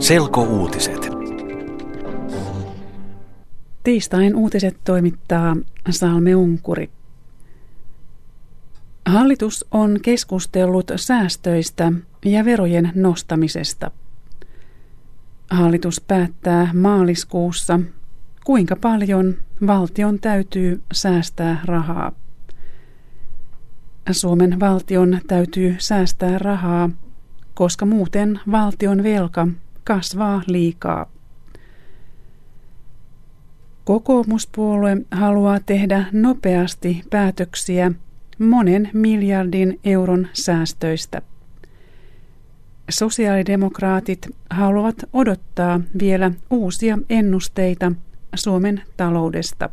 Selkouutiset. Tiistain uutiset toimittaa Salme Unkuri. Hallitus on keskustellut säästöistä ja verojen nostamisesta. Hallitus päättää maaliskuussa, kuinka paljon valtion täytyy säästää rahaa. Suomen valtion täytyy säästää rahaa, koska muuten valtion velka kasvaa liikaa. Kokoomuspuolue haluaa tehdä nopeasti päätöksiä monen miljardin euron säästöistä. Sosiaalidemokraatit haluavat odottaa vielä uusia ennusteita Suomen taloudesta.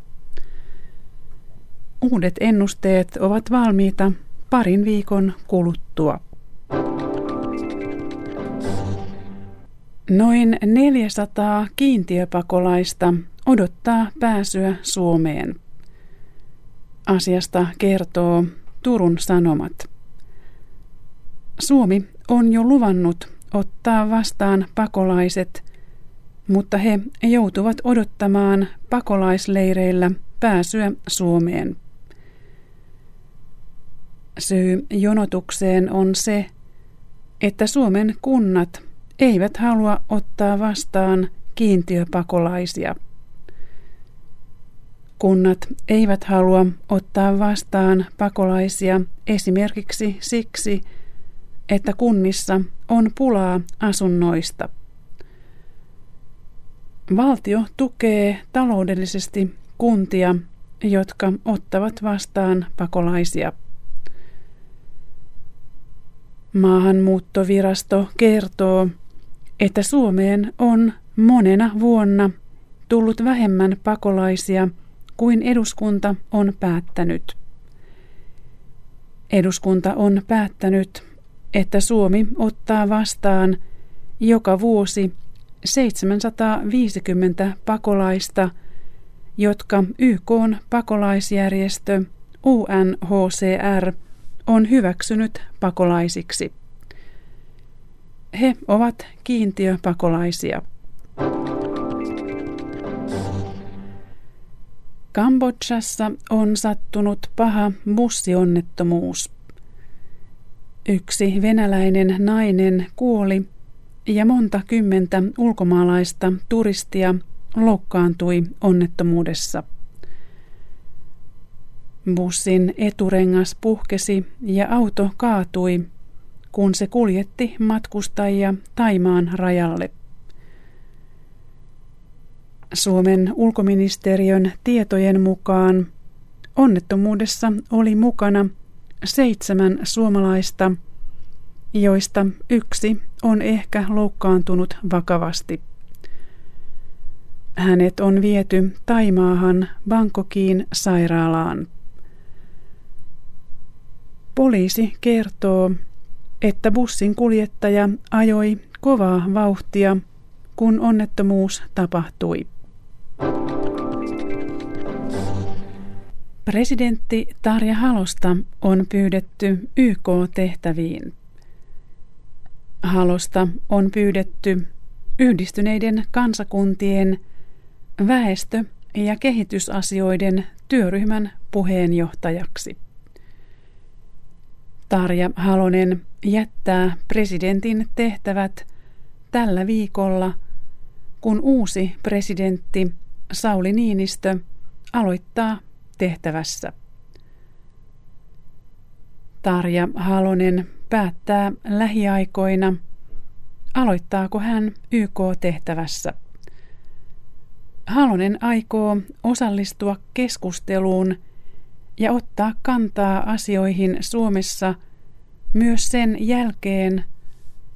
Uudet ennusteet ovat valmiita parin viikon kuluttua. Noin 400 kiintiöpakolaista odottaa pääsyä Suomeen. Asiasta kertoo Turun Sanomat. Suomi on jo luvannut ottaa vastaan pakolaiset, mutta he joutuvat odottamaan pakolaisleireillä pääsyä Suomeen. Syy jonotukseen on se, että Suomen kunnat eivät halua ottaa vastaan kiintiöpakolaisia. Kunnat eivät halua ottaa vastaan pakolaisia esimerkiksi siksi, että kunnissa on pulaa asunnoista. Valtio tukee taloudellisesti kuntia, jotka ottavat vastaan pakolaisia. Maahanmuuttovirasto kertoo, että Suomeen on monena vuonna tullut vähemmän pakolaisia kuin eduskunta on päättänyt. Eduskunta on päättänyt, että Suomi ottaa vastaan joka vuosi 750 pakolaista, jotka YK pakolaisjärjestö UNHCR on hyväksynyt pakolaisiksi. He ovat kiintiöpakolaisia. Kambodžassa on sattunut paha bussionnettomuus. Yksi venäläinen nainen kuoli ja monta kymmentä ulkomaalaista turistia loukkaantui onnettomuudessa. Bussin eturengas puhkesi ja auto kaatui, kun se kuljetti matkustajia Taimaan rajalle. Suomen ulkoministeriön tietojen mukaan onnettomuudessa oli mukana seitsemän suomalaista, joista yksi on ehkä loukkaantunut vakavasti. Hänet on viety Taimaahan Bangkokiin sairaalaan. Poliisi kertoo, että bussin kuljettaja ajoi kovaa vauhtia, kun onnettomuus tapahtui. Presidentti Tarja Halosta on pyydetty YK-tehtäviin. Halosta on pyydetty yhdistyneiden kansakuntien väestö- ja kehitysasioiden työryhmän puheenjohtajaksi. Tarja Halonen jättää presidentin tehtävät tällä viikolla, kun uusi presidentti Sauli Niinistö aloittaa tehtävässä. Tarja Halonen päättää lähiaikoina, aloittaako hän YK-tehtävässä. Halonen aikoo osallistua keskusteluun ja ottaa kantaa asioihin Suomessa myös sen jälkeen,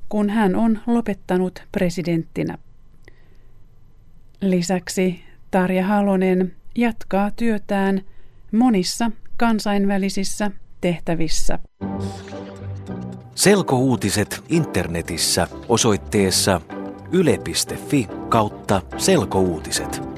kun hän on lopettanut presidenttinä. Lisäksi Tarja Halonen jatkaa työtään monissa kansainvälisissä tehtävissä. Selkouutiset internetissä osoitteessa yle.fi kautta selkouutiset.